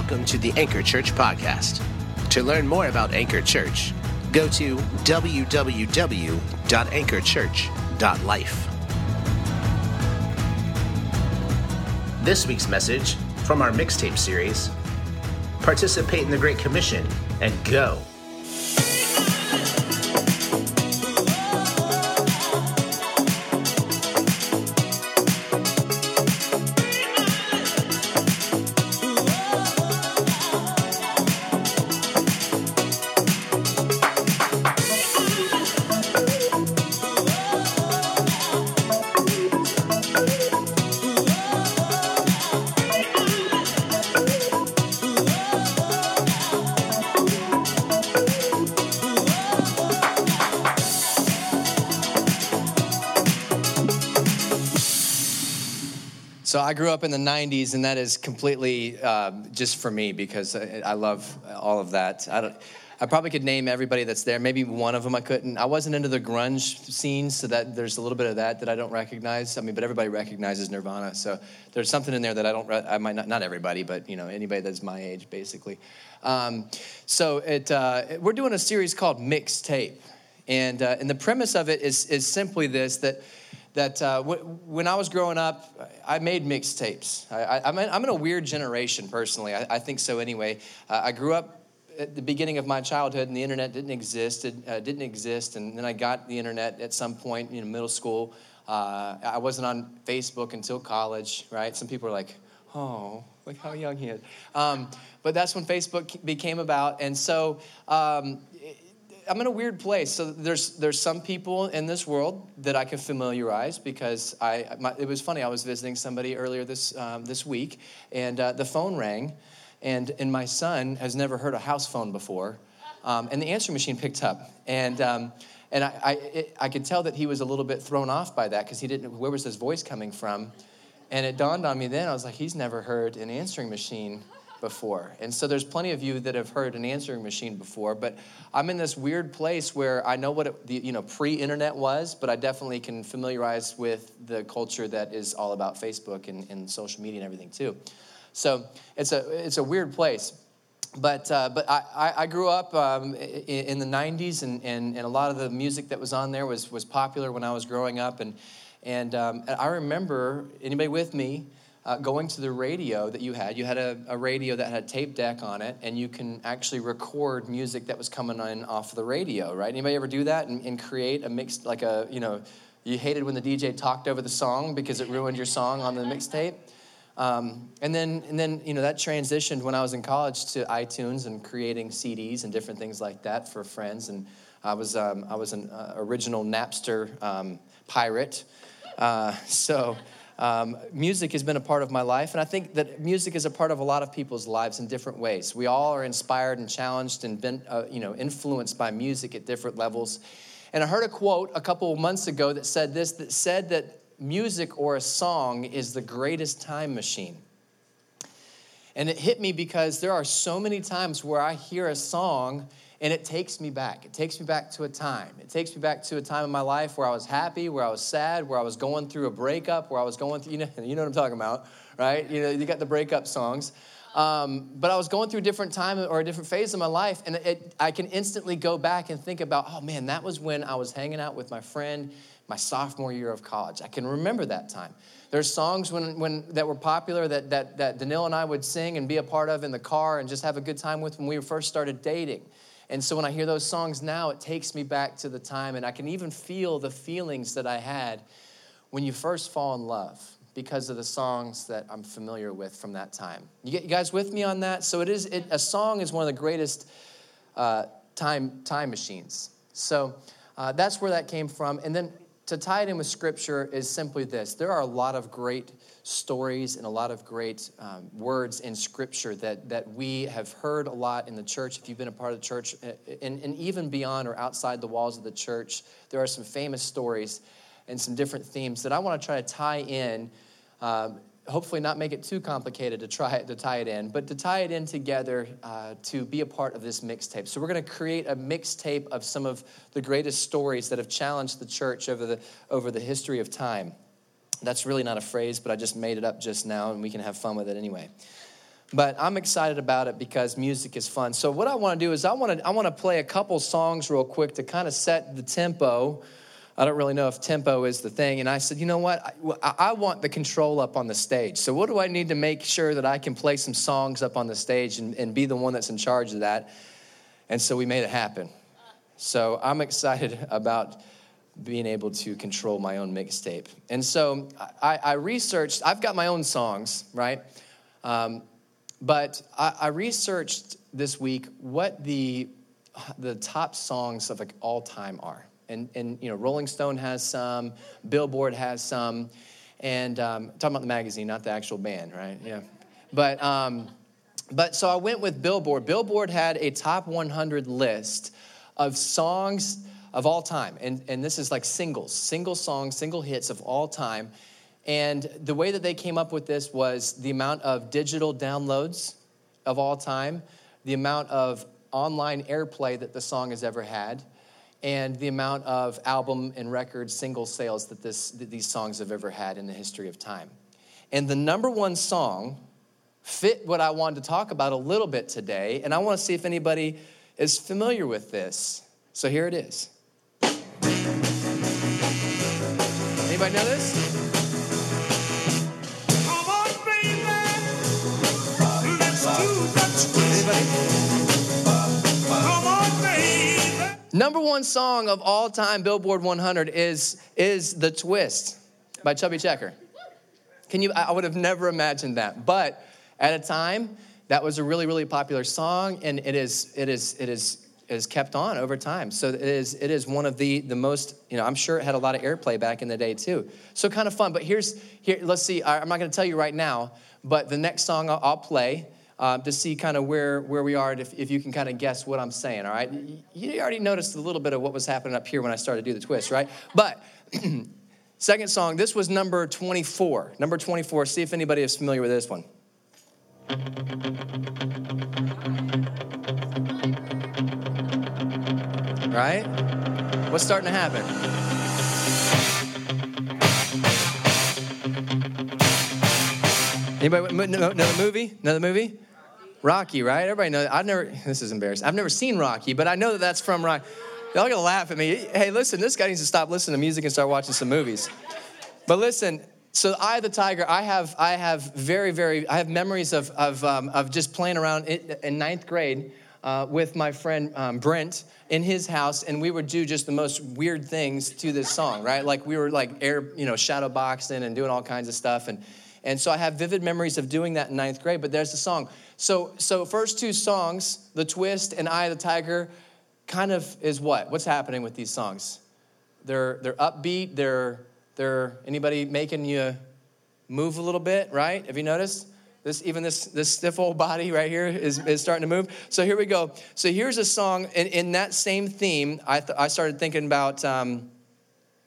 Welcome to the Anchor Church podcast. To learn more about Anchor Church, go to www.anchorchurch.life. This week's message from our mixtape series Participate in the Great Commission and go. So I grew up in the 90s, and that is completely uh, just for me because I, I love all of that. I, I probably could name everybody that's there. Maybe one of them I couldn't. I wasn't into the grunge scene, so that there's a little bit of that that I don't recognize. I mean, but everybody recognizes Nirvana, so there's something in there that I don't. I might not, not everybody, but you know, anybody that's my age, basically. Um, so it, uh, we're doing a series called Mixtape, and uh, and the premise of it is is simply this that that uh, w- when I was growing up, I made mixtapes. I, am in, in a weird generation, personally. I, I think so anyway. Uh, I grew up at the beginning of my childhood, and the internet didn't exist. It uh, didn't exist, and then I got the internet at some point in middle school. Uh, I wasn't on Facebook until college, right? Some people are like, "Oh, look how young he is." Um, but that's when Facebook became about, and so um, I'm in a weird place. So there's there's some people in this world that I can familiarize because I my, it was funny. I was visiting somebody earlier this um, this week, and uh, the phone rang, and and my son has never heard a house phone before, um, and the answering machine picked up, and. Um, and I, I, it, I could tell that he was a little bit thrown off by that because he didn't, where was his voice coming from? And it dawned on me then, I was like, he's never heard an answering machine before. And so there's plenty of you that have heard an answering machine before, but I'm in this weird place where I know what it, the you know pre-internet was, but I definitely can familiarize with the culture that is all about Facebook and, and social media and everything too. So it's a it's a weird place. But, uh, but I, I grew up um, in, the 90s, and, and, and a lot of the music that was on there was, was popular when I was growing up. And, and, um, and I remember, anybody with me, uh, going to the radio that you had. You had a, a, radio that had a tape deck on it, and you can actually record music that was coming in off the radio, right? Anybody ever do that and, and create a mixed, like a, you know, you hated when the DJ talked over the song because it ruined your song on the mixtape? Um, and then, and then, you know, that transitioned when I was in college to iTunes and creating CDs and different things like that for friends. And I was, um, I was an uh, original Napster um, pirate. Uh, so um, music has been a part of my life, and I think that music is a part of a lot of people's lives in different ways. We all are inspired and challenged and been, uh, you know, influenced by music at different levels. And I heard a quote a couple months ago that said this: that said that music or a song is the greatest time machine. And it hit me because there are so many times where I hear a song and it takes me back. It takes me back to a time. It takes me back to a time in my life where I was happy, where I was sad, where I was going through a breakup, where I was going through, you know, you know what I'm talking about, right? You know, you got the breakup songs. Um, but I was going through a different time or a different phase of my life, and it, I can instantly go back and think about, oh man, that was when I was hanging out with my friend my sophomore year of college. I can remember that time. There's songs when, when, that were popular that, that, that Danil and I would sing and be a part of in the car and just have a good time with when we first started dating. And so when I hear those songs now, it takes me back to the time, and I can even feel the feelings that I had when you first fall in love because of the songs that I'm familiar with from that time. You, get, you guys with me on that? So it is it, a song is one of the greatest uh, time time machines. So uh, that's where that came from. And then to tie it in with Scripture is simply this: there are a lot of great stories and a lot of great um, words in Scripture that, that we have heard a lot in the church. If you've been a part of the church, uh, and, and even beyond or outside the walls of the church, there are some famous stories and some different themes that I want to try to tie in. Um, hopefully, not make it too complicated to try to tie it in, but to tie it in together uh, to be a part of this mixtape. So we're going to create a mixtape of some of the greatest stories that have challenged the church over the over the history of time. That's really not a phrase, but I just made it up just now, and we can have fun with it anyway. but I'm excited about it because music is fun. So what I want to do is I want to I want to play a couple songs real quick to kind of set the tempo. I don't really know if tempo is the thing. And I said, you know what? I, I, want the control up on the stage. So what do I need to make sure that I can play some songs up on the stage and, and be the one that's in charge of that? And so we made it happen. So I'm excited about being able to control my own mixtape. And so I, I researched, I've got my own songs, right? Um, but I, I, researched this week what the, the top songs of like all time are. And, and, you know, Rolling Stone has some, Billboard has some, and um, talking about the magazine, not the actual band, right? Yeah. But, um, but so I went with Billboard. Billboard had a top 100 list of songs of all time. And, and this is like singles, single songs, single hits of all time. And the way that they came up with this was the amount of digital downloads of all time, the amount of online airplay that the song has ever had, and the amount of album and record single sales that, this, that these songs have ever had in the history of time. And the number one song fit what I wanted to talk about a little bit today. And I want to see if anybody is familiar with this. So here it is. Anybody know this? Number one song of all time Billboard 100 is, is The Twist by Chubby Checker. Can you, I would have never imagined that. But at a time, that was a really, really popular song, and it is, it is, it is has kept on over time. So it is, it is one of the, the most, you know, I'm sure it had a lot of airplay back in the day too. So kind of fun. But here's, here, let's see, I'm not going to tell you right now, but the next song I'll, I'll play uh, to see kind of where, where we are, if, if you can kind of guess what I'm saying, all right? You already noticed a little bit of what was happening up here when I started to do the twist, right? But second song, this was number 24. Number 24, see if anybody is familiar with this one. Right? What's starting to happen? Anybody know another movie? Another movie? Rocky, right? Everybody knows. I've never. This is embarrassing. I've never seen Rocky, but I know that that's from Rocky. Y'all gonna laugh at me. Hey, listen, this guy needs to stop listening to music and start watching some movies. But listen, so I, the tiger, I have, I have very, very, I have memories of, of, um, of just playing around in, in ninth grade uh, with my friend um, Brent in his house, and we would do just the most weird things to this song, right? Like we were like air, you know, shadow boxing and doing all kinds of stuff, and and so I have vivid memories of doing that in ninth grade. But there's the song. So so first two songs, the twist and I the tiger, kind of is what? What's happening with these songs? They're they're upbeat. They're they're anybody making you move a little bit, right? Have you noticed? This, even this, this stiff old body right here is, is starting to move. So here we go. So here's a song, in, in that same theme, I, th- I started thinking about, um,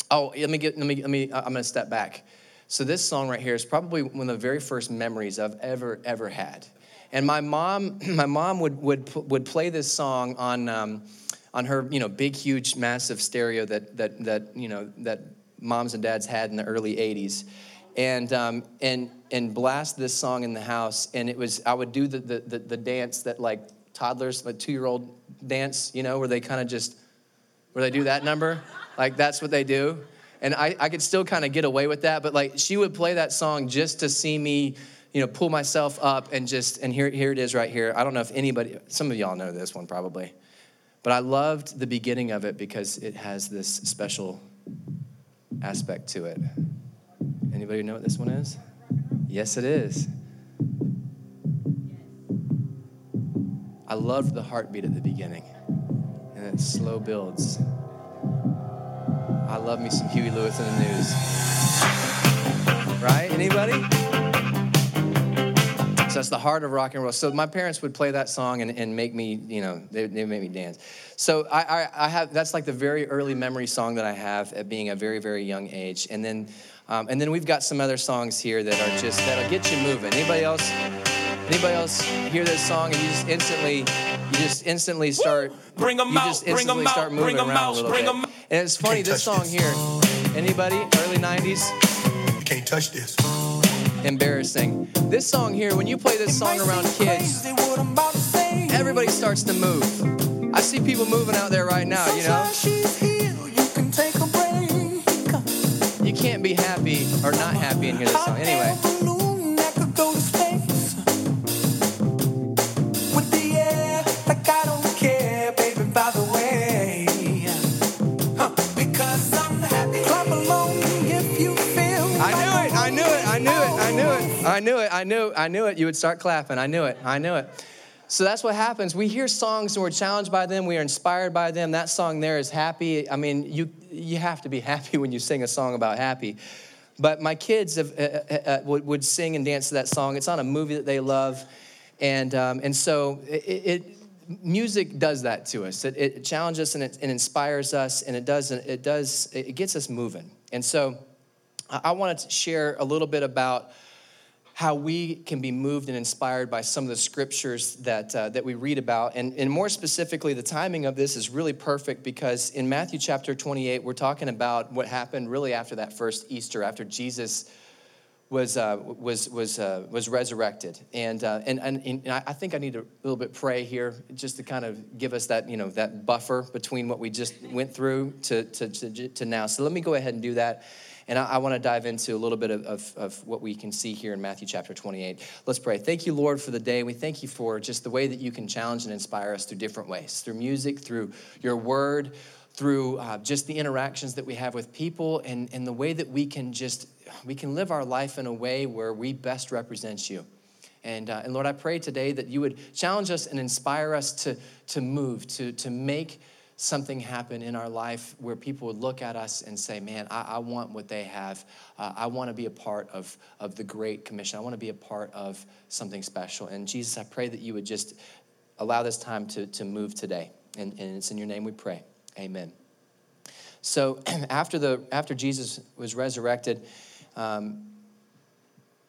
oh, let me get, let me, let me, I'm gonna step back. So this song right here is probably one of the very first memories I've ever, ever had. And my mom, my mom would, would, would play this song on, um, on her, you know, big, huge, massive stereo that, that, that, you know, that moms and dads had in the early 80s and um, and and blast this song in the house. And it was I would do the the, the, the dance that like toddlers, like two year old dance, you know, where they kind of just where they do that number, like that's what they do. And I, I could still kind of get away with that, but like she would play that song just to see me, you know, pull myself up and just and here here it is right here. I don't know if anybody, some of y'all know this one probably, but I loved the beginning of it because it has this special aspect to it. Anybody know what this one is? Yes, it is. I loved the heartbeat at the beginning, and it slow builds. I love me some Huey Lewis and the News. Right? Anybody? So that's the heart of rock and roll. So my parents would play that song and, and make me, you know, they, they make me dance. So I, I, I, have, that's like the very early memory song that I have at being a very, very young age. And then um, and then we've got some other songs here that are just that'll get you moving. Anybody else? Anybody else hear this song and you just instantly, you just instantly start, bring them just instantly start out, moving around out, a little bit. And it's funny, this song this. here. Anybody? Early '90s. You can't touch this. Embarrassing. This song here, when you play this song around kids, everybody starts to move. I see people moving out there right now, you know? You can't be happy or not happy and hear this song. Anyway. I knew. I knew. It. You would start clapping. I knew it. I knew it. So that's what happens. We hear songs and we're challenged by them. We are inspired by them. That song there is happy. I mean, you you have to be happy when you sing a song about happy. But my kids have, uh, uh, uh, would, would sing and dance to that song. It's on a movie that they love, and um, and so it, it, music does that to us. It, it challenges and it, it, inspires us, and it does it does it gets us moving. And so I, I wanted to share a little bit about how we can be moved and inspired by some of the scriptures that, uh, that we read about. And, and more specifically, the timing of this is really perfect because in Matthew chapter 28, we're talking about what happened really after that first Easter, after Jesus was, uh, was, was, uh, was resurrected. And, uh, and, and, and, I think I need a little bit pray here just to kind of give us that, you know, that buffer between what we just went through to, to, to, to now. So let me go ahead and do that. And I, I want to dive into a little bit of, of, of, what we can see here in Matthew chapter 28. Let's pray. Thank you, Lord, for the day. We thank you for just the way that you can challenge and inspire us through different ways through music, through your word, through uh, just the interactions that we have with people, and, and the way that we can just we can live our life in a way where we best represent you. And, uh, and Lord, I pray today that you would challenge us and inspire us to, to move, to, to make something happen in our life where people would look at us and say, Man, I, I want what they have. Uh, I want to be a part of, of the Great Commission. I want to be a part of something special. And Jesus, I pray that you would just allow this time to, to move today. And, and it's in your name we pray. Amen. So after, the, after Jesus was resurrected, um,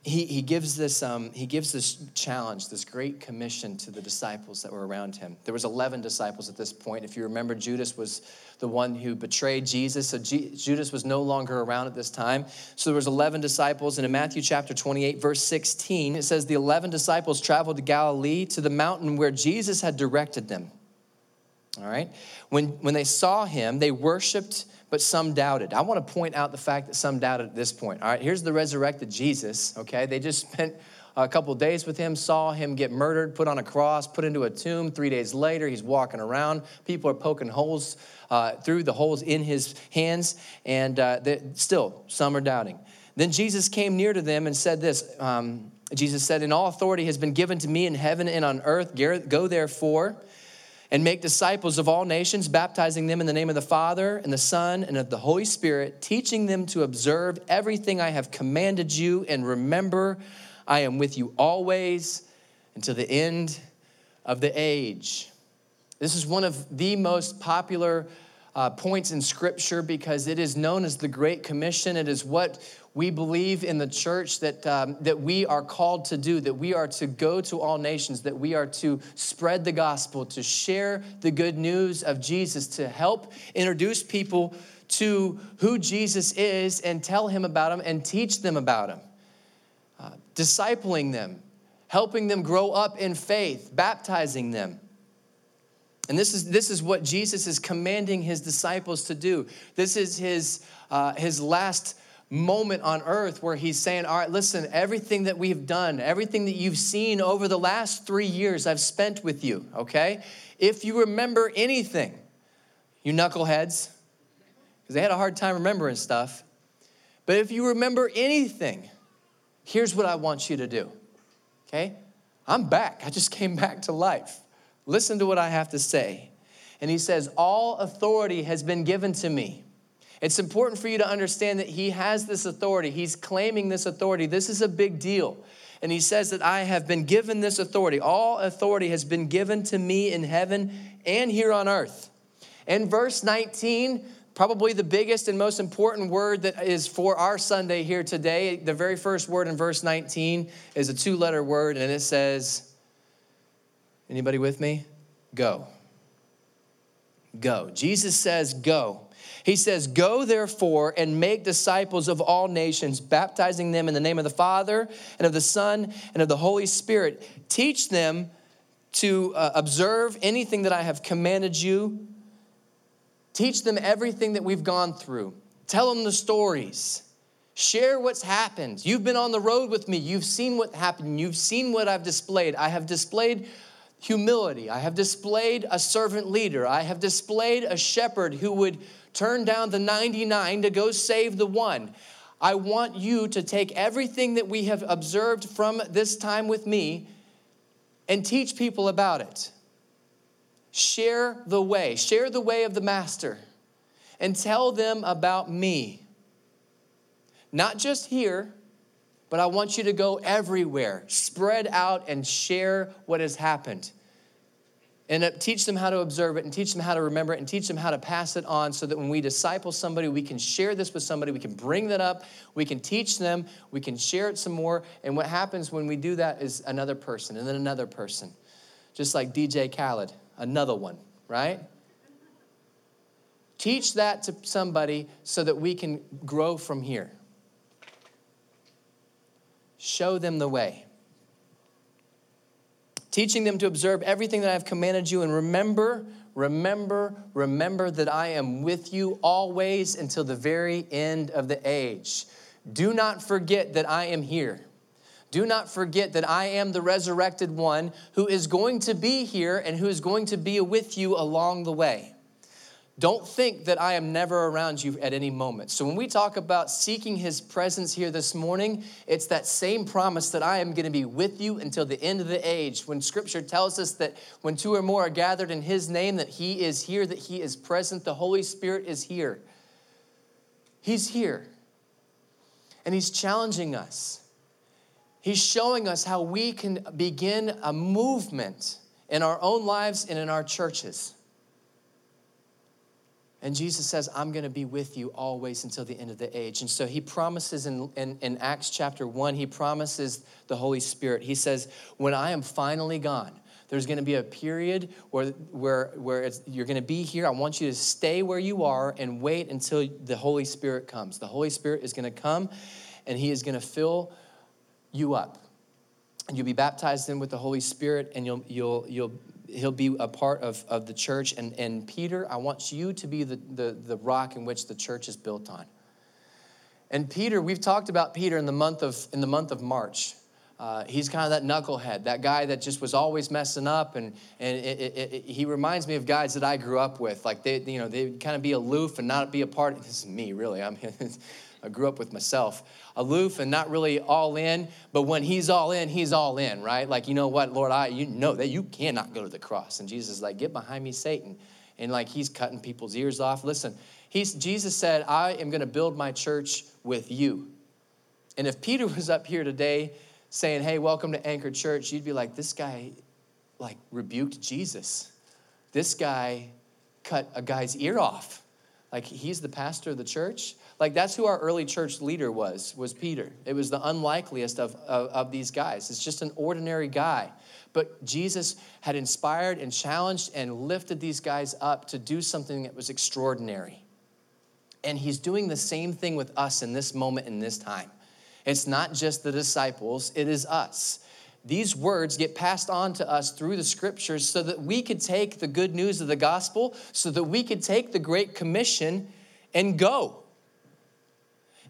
he, he, gives this, um, he gives this challenge, this great commission to the disciples that were around him. There was 11 disciples at this point. If you remember, Judas was the one who betrayed Jesus. So G- Judas was no longer around at this time. So there was 11 disciples. And in Matthew chapter 28, verse 16, it says, The 11 disciples traveled to Galilee to the mountain where Jesus had directed them. All right? When, when they saw him, they worshiped but some doubted. I want to point out the fact that some doubted at this point. All right, here's the resurrected Jesus, okay? They just spent a couple days with him, saw him get murdered, put on a cross, put into a tomb. Three days later, he's walking around. People are poking holes uh, through the holes in his hands, and uh, still, some are doubting. Then Jesus came near to them and said this um, Jesus said, "In all authority has been given to me in heaven and on earth. Go therefore and make disciples of all nations, baptizing them in the name of the Father and the Son and of the Holy Spirit, teaching them to observe everything I have commanded you. And remember, I am with you always until the end of the age. This is one of the most popular uh, points in Scripture because it is known as the Great Commission. It is what we believe in the church that, um, that we are called to do, that we are to go to all nations, that we are to spread the gospel, to share the good news of Jesus, to help introduce people to who Jesus is and tell him about him and teach them about him, uh, discipling them, helping them grow up in faith, baptizing them. And this is, this is what Jesus is commanding his disciples to do. This is his, uh, his last moment on earth where he's saying, All right, listen, everything that we've done, everything that you've seen over the last three years, I've spent with you, okay? If you remember anything, you knuckleheads, because they had a hard time remembering stuff. But if you remember anything, here's what I want you to do, okay? I'm back. I just came back to life. Listen to what I have to say. And he says, All authority has been given to me it's important for you to understand that he has this authority. He's claiming this authority. This is a big deal. And he says that I have been given this authority. All authority has been given to me in heaven and here on earth. In verse 19, probably the biggest and most important word that is for our Sunday here today, the very first word in verse 19 is a two letter word, and it says, Anybody with me? Go. go. Jesus says, Go. He says, Go therefore and make disciples of all nations, baptizing them in the name of the Father and of the Son and of the Holy Spirit. Teach them to uh, observe anything that I have commanded you. Teach them everything that we've gone through. Tell them the stories. Share what's happened. You've been on the road with me. You've seen what happened. You've seen what I've displayed. I have displayed humility. I have displayed a servant leader. I have displayed a shepherd who would turn down the 99 to go save the one. I want you to take everything that we have observed from this time with me and teach people about it. Share the way, share the way of the Master, and tell them about me. Not just here, but I want you to go everywhere, spread out and share what has happened. And uh, teach them how to observe it and teach them how to remember it and teach them how to pass it on so that when we disciple somebody, we can share this with somebody, we can bring that up, we can teach them, we can share it some more. And what happens when we do that is another person and then another person. Just like DJ Khaled, another one, right? Teach that to somebody so that we can grow from here. Show them the way teaching them to observe everything that I've commanded you. And remember, remember, remember that I am with you always until the very end of the age. Do not forget that I am here. Do not forget that I am the resurrected one who is going to be here and who is going to be with you along the way. Don't think that I am never around you at any moment. So, when we talk about seeking his presence here this morning, it's that same promise that I am going to be with you until the end of the age. When scripture tells us that when two or more are gathered in his name, that he is here, that he is present, the Holy Spirit is here. He's here. And he's challenging us. He's showing us how we can begin a movement in our own lives and in our churches. And Jesus says, I'm going to be with you always until the end of the age. And so he promises in, in, in, Acts chapter 1, he promises the Holy Spirit. He says, When I am finally gone, there's going to be a period where, where, where you're going to be here. I want you to stay where you are and wait until the Holy Spirit comes. The Holy Spirit is going to come and he is going to fill you up. And you'll be baptized in with the Holy Spirit and you'll, you'll, you'll he'll be a part of, of the church. And, and Peter, I want you to be the, the, the rock in which the church is built on. And Peter, we've talked about Peter in the month of, in the month of March. Uh, he's kind of that knucklehead, that guy that just was always messing up, and and it, it, it, he reminds me of guys that I grew up with. Like they, you know, they kind of be aloof and not be a part. Of, this is me, really. I mean, I grew up with myself, aloof and not really all in. But when he's all in, he's all in, right? Like, you know what, Lord, I you know that you cannot go to the cross. And Jesus is like, get behind me, Satan. And like he's cutting people's ears off. Listen, he's Jesus said, I am going to build my church with you. And if Peter was up here today saying, Hey, welcome to Anchor Church, you'd be like, This guy like rebuked Jesus. This guy cut a guy's ear off. Like he's the pastor of the church. Like that's who our early church leader was, was Peter. It was the unlikeliest of, of, of these guys. It's just an ordinary guy. But Jesus had inspired and challenged and lifted these guys up to do something that was extraordinary. And he's doing the same thing with us in this moment, in this time. It's not just the disciples, it is us. These words get passed on to us through the scriptures so that we could take the good news of the gospel, so that we could take the Great Commission and go.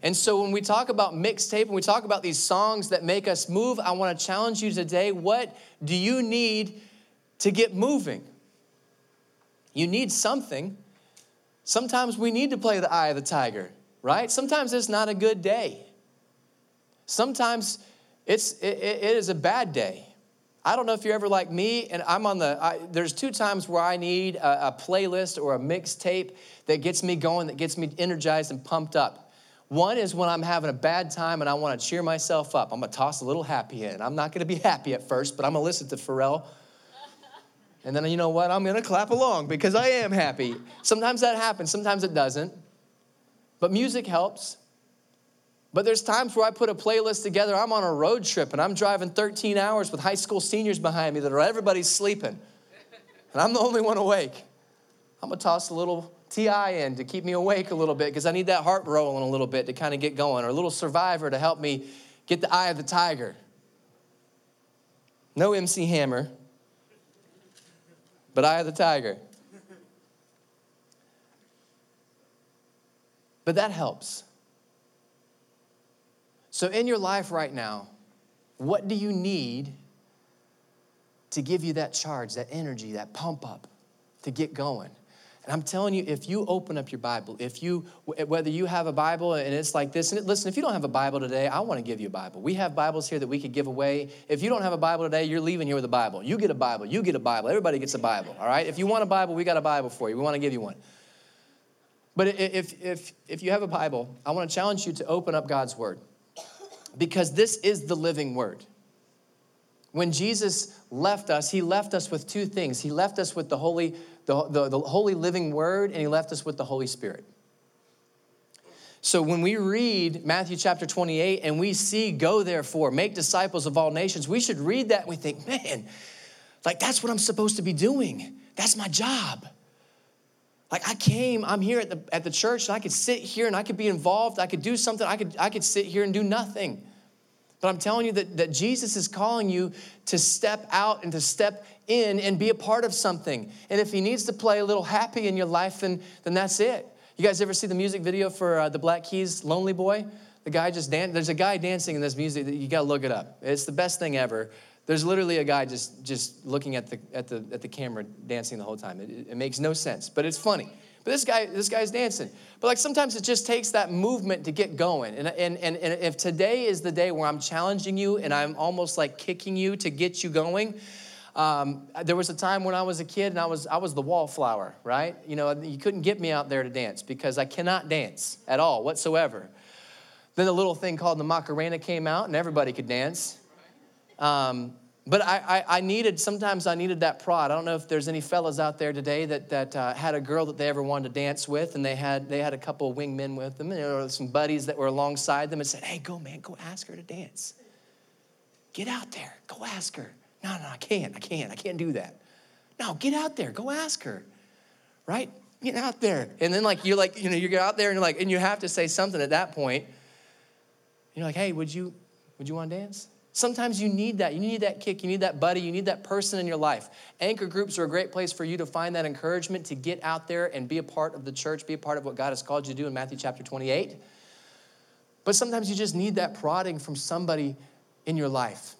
And so when we talk about mixtape and we talk about these songs that make us move, I want to challenge you today what do you need to get moving? You need something. Sometimes we need to play the eye of the tiger, right? Sometimes it's not a good day. Sometimes it's, it, it is a bad day. I don't know if you're ever like me, and I'm on the. I, there's two times where I need a, a playlist or a mixtape that gets me going, that gets me energized and pumped up. One is when I'm having a bad time and I want to cheer myself up. I'm going to toss a little happy in. I'm not going to be happy at first, but I'm going to listen to Pharrell. And then you know what? I'm going to clap along because I am happy. Sometimes that happens, sometimes it doesn't. But music helps. But there's times where I put a playlist together. I'm on a road trip and I'm driving 13 hours with high school seniors behind me that are everybody's sleeping. And I'm the only one awake. I'm gonna toss a little TI in to keep me awake a little bit because I need that heart rolling a little bit to kind of get going, or a little survivor to help me get the eye of the tiger. No MC Hammer, but eye of the tiger. But that helps. So, in your life right now, what do you need to give you that charge, that energy, that pump up to get going? And I'm telling you, if you open up your Bible, if you, whether you have a Bible and it's like this, and listen, if you don't have a Bible today, I want to give you a Bible. We have Bibles here that we could give away. If you don't have a Bible today, you're leaving here with a Bible. You get a Bible. You get a Bible. Everybody gets a Bible, all right? If you want a Bible, we got a Bible for you. We want to give you one. But if, if, if you have a Bible, I want to challenge you to open up God's Word because this is the living Word. When Jesus left us, He left us with two things. He left us with the Holy the, the, the holy living word, and he left us with the Holy Spirit. So when we read Matthew chapter 28 and we see, go therefore, make disciples of all nations, we should read that and we think, man, like that's what I'm supposed to be doing. That's my job. Like I came, I'm here at the, at the church and I could sit here and I could be involved. I could do something. I could, I could sit here and do nothing. But I'm telling you that, that Jesus is calling you to step out and to step in and be a part of something. And if he needs to play a little happy in your life, then, then that's it. You guys ever see the music video for uh, the Black Keys, Lonely Boy? The guy just dance. There's a guy dancing in this music. That You got to look it up. It's the best thing ever. There's literally a guy just just looking at the at the at the camera dancing the whole time. It, it makes no sense, but it's funny. But this guy this guy's dancing. But like sometimes it just takes that movement to get going. And and and, and if today is the day where I'm challenging you and I'm almost like kicking you to get you going, um, there was a time when I was a kid and I was, I was the wallflower, right? You know, you couldn't get me out there to dance because I cannot dance at all whatsoever. Then the little thing called the Macarena came out and everybody could dance. Um, but I, I, I, needed, sometimes I needed that prod. I don't know if there's any fellas out there today that, that uh, had a girl that they ever wanted to dance with and they had, they had a couple of wingmen with them and there were some buddies that were alongside them and said, hey, go man, go ask her to dance. Get out there, go ask her. No, no, I can't. I can't. I can't do that. No, get out there. Go ask her. Right? Get out there. And then like you're like, you know, you get out there and you're like, and you have to say something at that point. You're like, hey, would you would you want to dance? Sometimes you need that. You need that kick. You need that buddy. You need that person in your life. Anchor groups are a great place for you to find that encouragement to get out there and be a part of the church, be a part of what God has called you to do in Matthew chapter 28. But sometimes you just need that prodding from somebody in your life.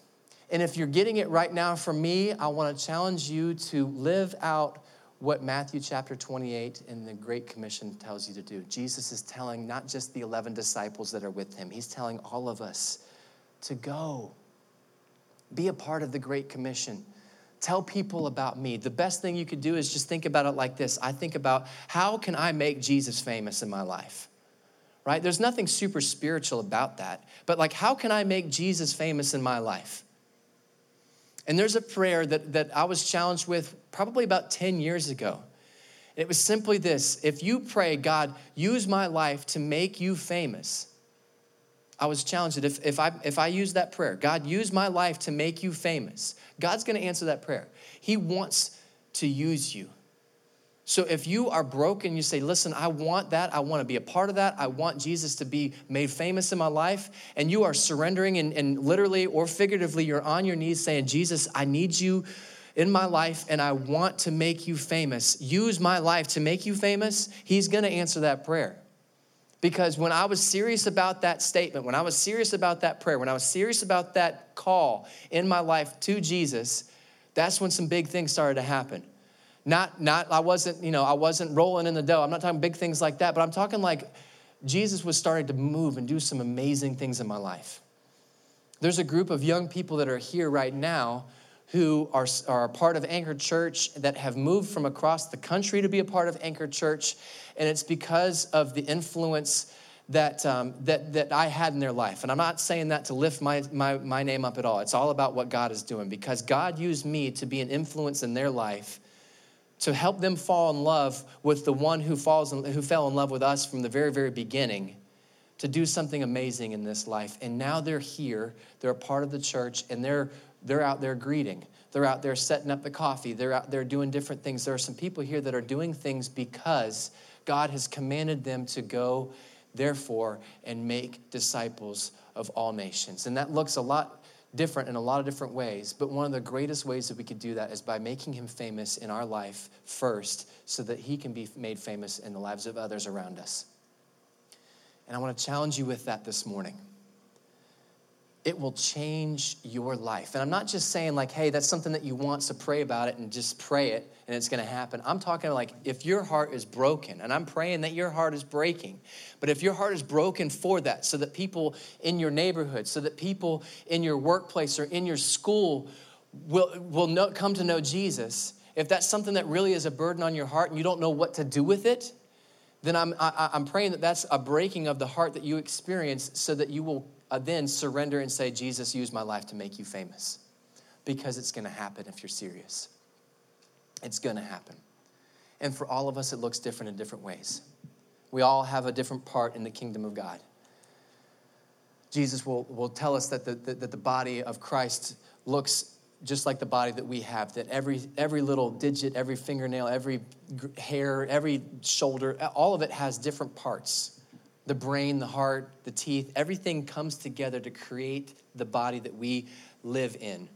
And if you're getting it right now from me, I want to challenge you to live out what Matthew chapter 28 in the Great Commission tells you to do. Jesus is telling not just the 11 disciples that are with him, he's telling all of us to go. Be a part of the Great Commission. Tell people about me. The best thing you could do is just think about it like this I think about how can I make Jesus famous in my life? Right? There's nothing super spiritual about that. But like, how can I make Jesus famous in my life? And there's a prayer that, that I was challenged with probably about 10 years ago. it was simply this if you pray, God, use my life to make you famous, I was challenged that if, if, I, if I use that prayer, God, use my life to make you famous, God's gonna answer that prayer. He wants to use you. So if you are broken, you say, Listen, I want that. I want to be a part of that. I want Jesus to be made famous in my life. And you are surrendering, and, and literally or figuratively, you're on your knees saying, Jesus, I need you in my life and I want to make you famous. Use my life to make you famous. He's going to answer that prayer. Because when I was serious about that statement, when I was serious about that prayer, when I was serious about that call in my life to Jesus, that's when some big things started to happen. Not, not, I wasn't, you know, I wasn't rolling in the dough. I'm not talking big things like that, but I'm talking like Jesus was starting to move and do some amazing things in my life. There's a group of young people that are here right now who are, are a part of Anchor Church that have moved from across the country to be a part of Anchor Church. And it's because of the influence that, um, that, that I had in their life. And I'm not saying that to lift my, my, my name up at all. It's all about what God is doing because God used me to be an influence in their life to help them fall in love with the one who, falls in, who fell in love with us from the very, very beginning to do something amazing in this life. And now they're here, they're a part of the church, and they're, they're out there greeting. They're out there setting up the coffee. They're out there doing different things. There are some people here that are doing things because God has commanded them to go, therefore, and make disciples of all nations. And that looks a lot different in a lot of different ways. But one of the greatest ways that we could do that is by making him famous in our life first so that he can be made famous in the lives of others around us. And I want to challenge you with that this morning. It will change your life. And I'm not just saying, like, hey, that's something that you want, so pray about it and just pray it and it's going to happen. I'm talking like if your heart is broken, and I'm praying that your heart is breaking, but if your heart is broken for that, so that people in your neighborhood, so that people in your workplace or in your school will, will know, come to know Jesus, if that's something that really is a burden on your heart and you don't know what to do with it, then I'm, I, am praying that that's a breaking of the heart that you experience so that you will uh, then surrender and say, Jesus, use my life to make you famous. Because it's going to happen if you're serious. It's going to happen. And for all of us, it looks different in different ways. We all have a different part in the kingdom of God. Jesus will, will tell us that the, that the body of Christ looks just like the body that we have, that every, every little digit, every fingernail, every hair, every shoulder, all of it has different parts. The brain, the heart, the teeth, everything comes together to create the body that we live in.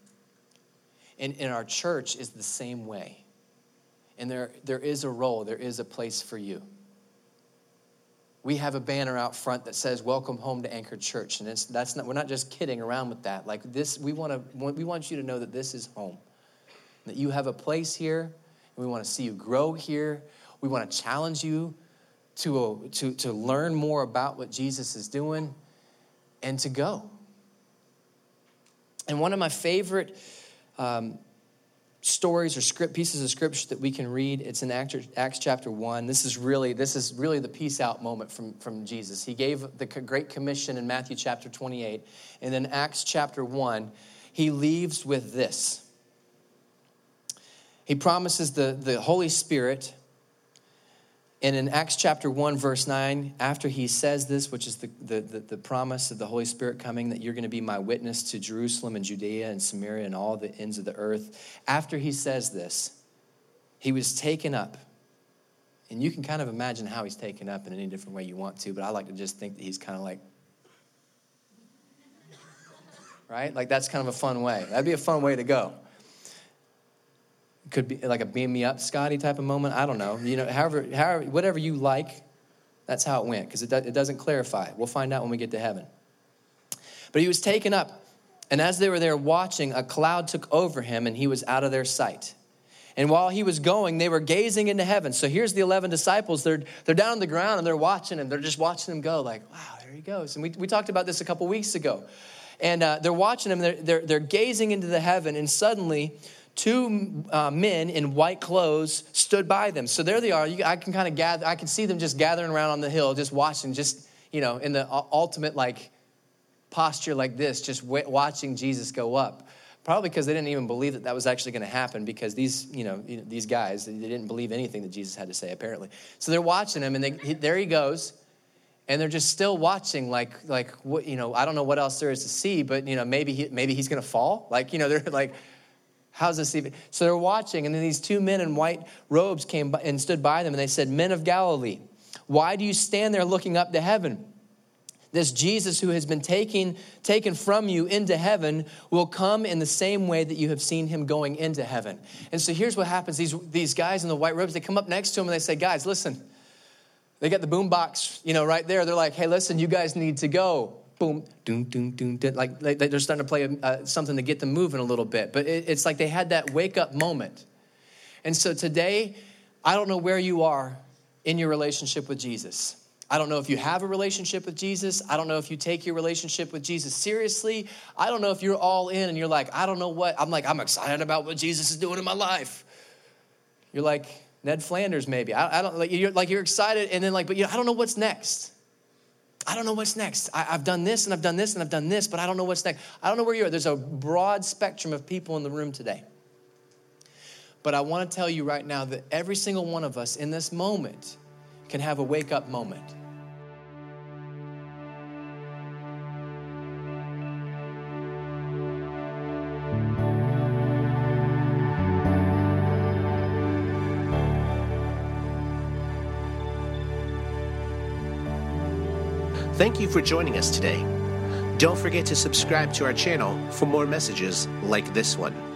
And in our church is the same way. And there, there is a role, there is a place for you. We have a banner out front that says "Welcome home to Anchor Church," and that's not. We're not just kidding around with that. Like this, we want to. We want you to know that this is home, that you have a place here, and we want to see you grow here. We want to challenge you to, to, to learn more about what Jesus is doing and to go. And one of my favorite um, stories or script pieces of scripture that we can read it's in acts chapter 1 this is really this is really the peace out moment from, from jesus. He gave the great commission in matthew chapter 28 and then acts chapter 1 he leaves with this. He promises the, the holy spirit and in Acts chapter 1, verse 9, after he says this, which is the, the, the, the, promise of the Holy Spirit coming, that you're going to be my witness to Jerusalem and Judea and Samaria and all the ends of the earth, after he says this, he was taken up. And you can kind of imagine how he's taken up in any different way you want to, but I like to just think that he's kind of like, right? Like that's kind of a fun way. That'd be a fun way to go could be like a beam me up Scotty type of moment. I don't know. You know, however, however whatever you like, that's how it went because it, do, it doesn't clarify. We'll find out when we get to heaven. But he was taken up, and as they were there watching, a cloud took over him, and he was out of their sight. And while he was going, they were gazing into heaven. So here's the 11 disciples. They're, they're down on the ground and they're watching him. They're just watching him go, like, wow, there he goes. And we, we talked about this a couple weeks ago. And uh, they're watching him, they're, they're, they're gazing into the heaven, and suddenly two uh, men in white clothes stood by them. So there they are. You, I can kind of gather, I can see them just gathering around on the hill, just watching, just, you know, in the ultimate like posture like this, just watching Jesus go up. Probably because they didn't even believe that that was actually going to happen because these, you know, these guys, they didn't believe anything that Jesus had to say, apparently. So they're watching him and they, there he goes. And they're just still watching, like, like what, you know, I don't know what else there is to see, but, you know, maybe, he, maybe he's going to fall. Like, you know, they're like, How's this even? So they're watching, and then these two men in white robes came and stood by them, and they said, Men of Galilee, why do you stand there looking up to heaven? This Jesus who has been taken, taken from you into heaven will come in the same way that you have seen him going into heaven. And so here's what happens these, these guys in the white robes, they come up next to him and they say, Guys, listen. They got the boom box, you know, right there. They're like, Hey, listen, you guys need to go boom, doom, doom, doom, doom. Like they're starting to play uh, something to get them moving a little bit. But it, it's like they had that wake up moment. And so today, I don't know where you are in your relationship with Jesus. I don't know if you have a relationship with Jesus. I don't know if you take your relationship with Jesus seriously. I don't know if you're all in and you're like, I don't know what. I'm like, I'm excited about what Jesus is doing in my life. You're like Ned Flanders, maybe. I, I don't like you're like you're excited, and then like, but you know, I don't know what's next. I don't know what's next. I, have done this and I've done this and I've done this, but I don't know what's next. I don't know where you are. There's a broad spectrum of people in the room today. But I want to tell you right now that every single one of us in this moment can have a wake up moment. Thank you for joining us today. Don't forget to subscribe to our channel for more messages like this one.